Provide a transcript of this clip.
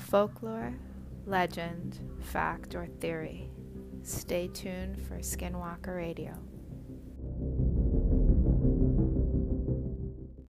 Folklore, legend, fact, or theory. Stay tuned for Skinwalker Radio.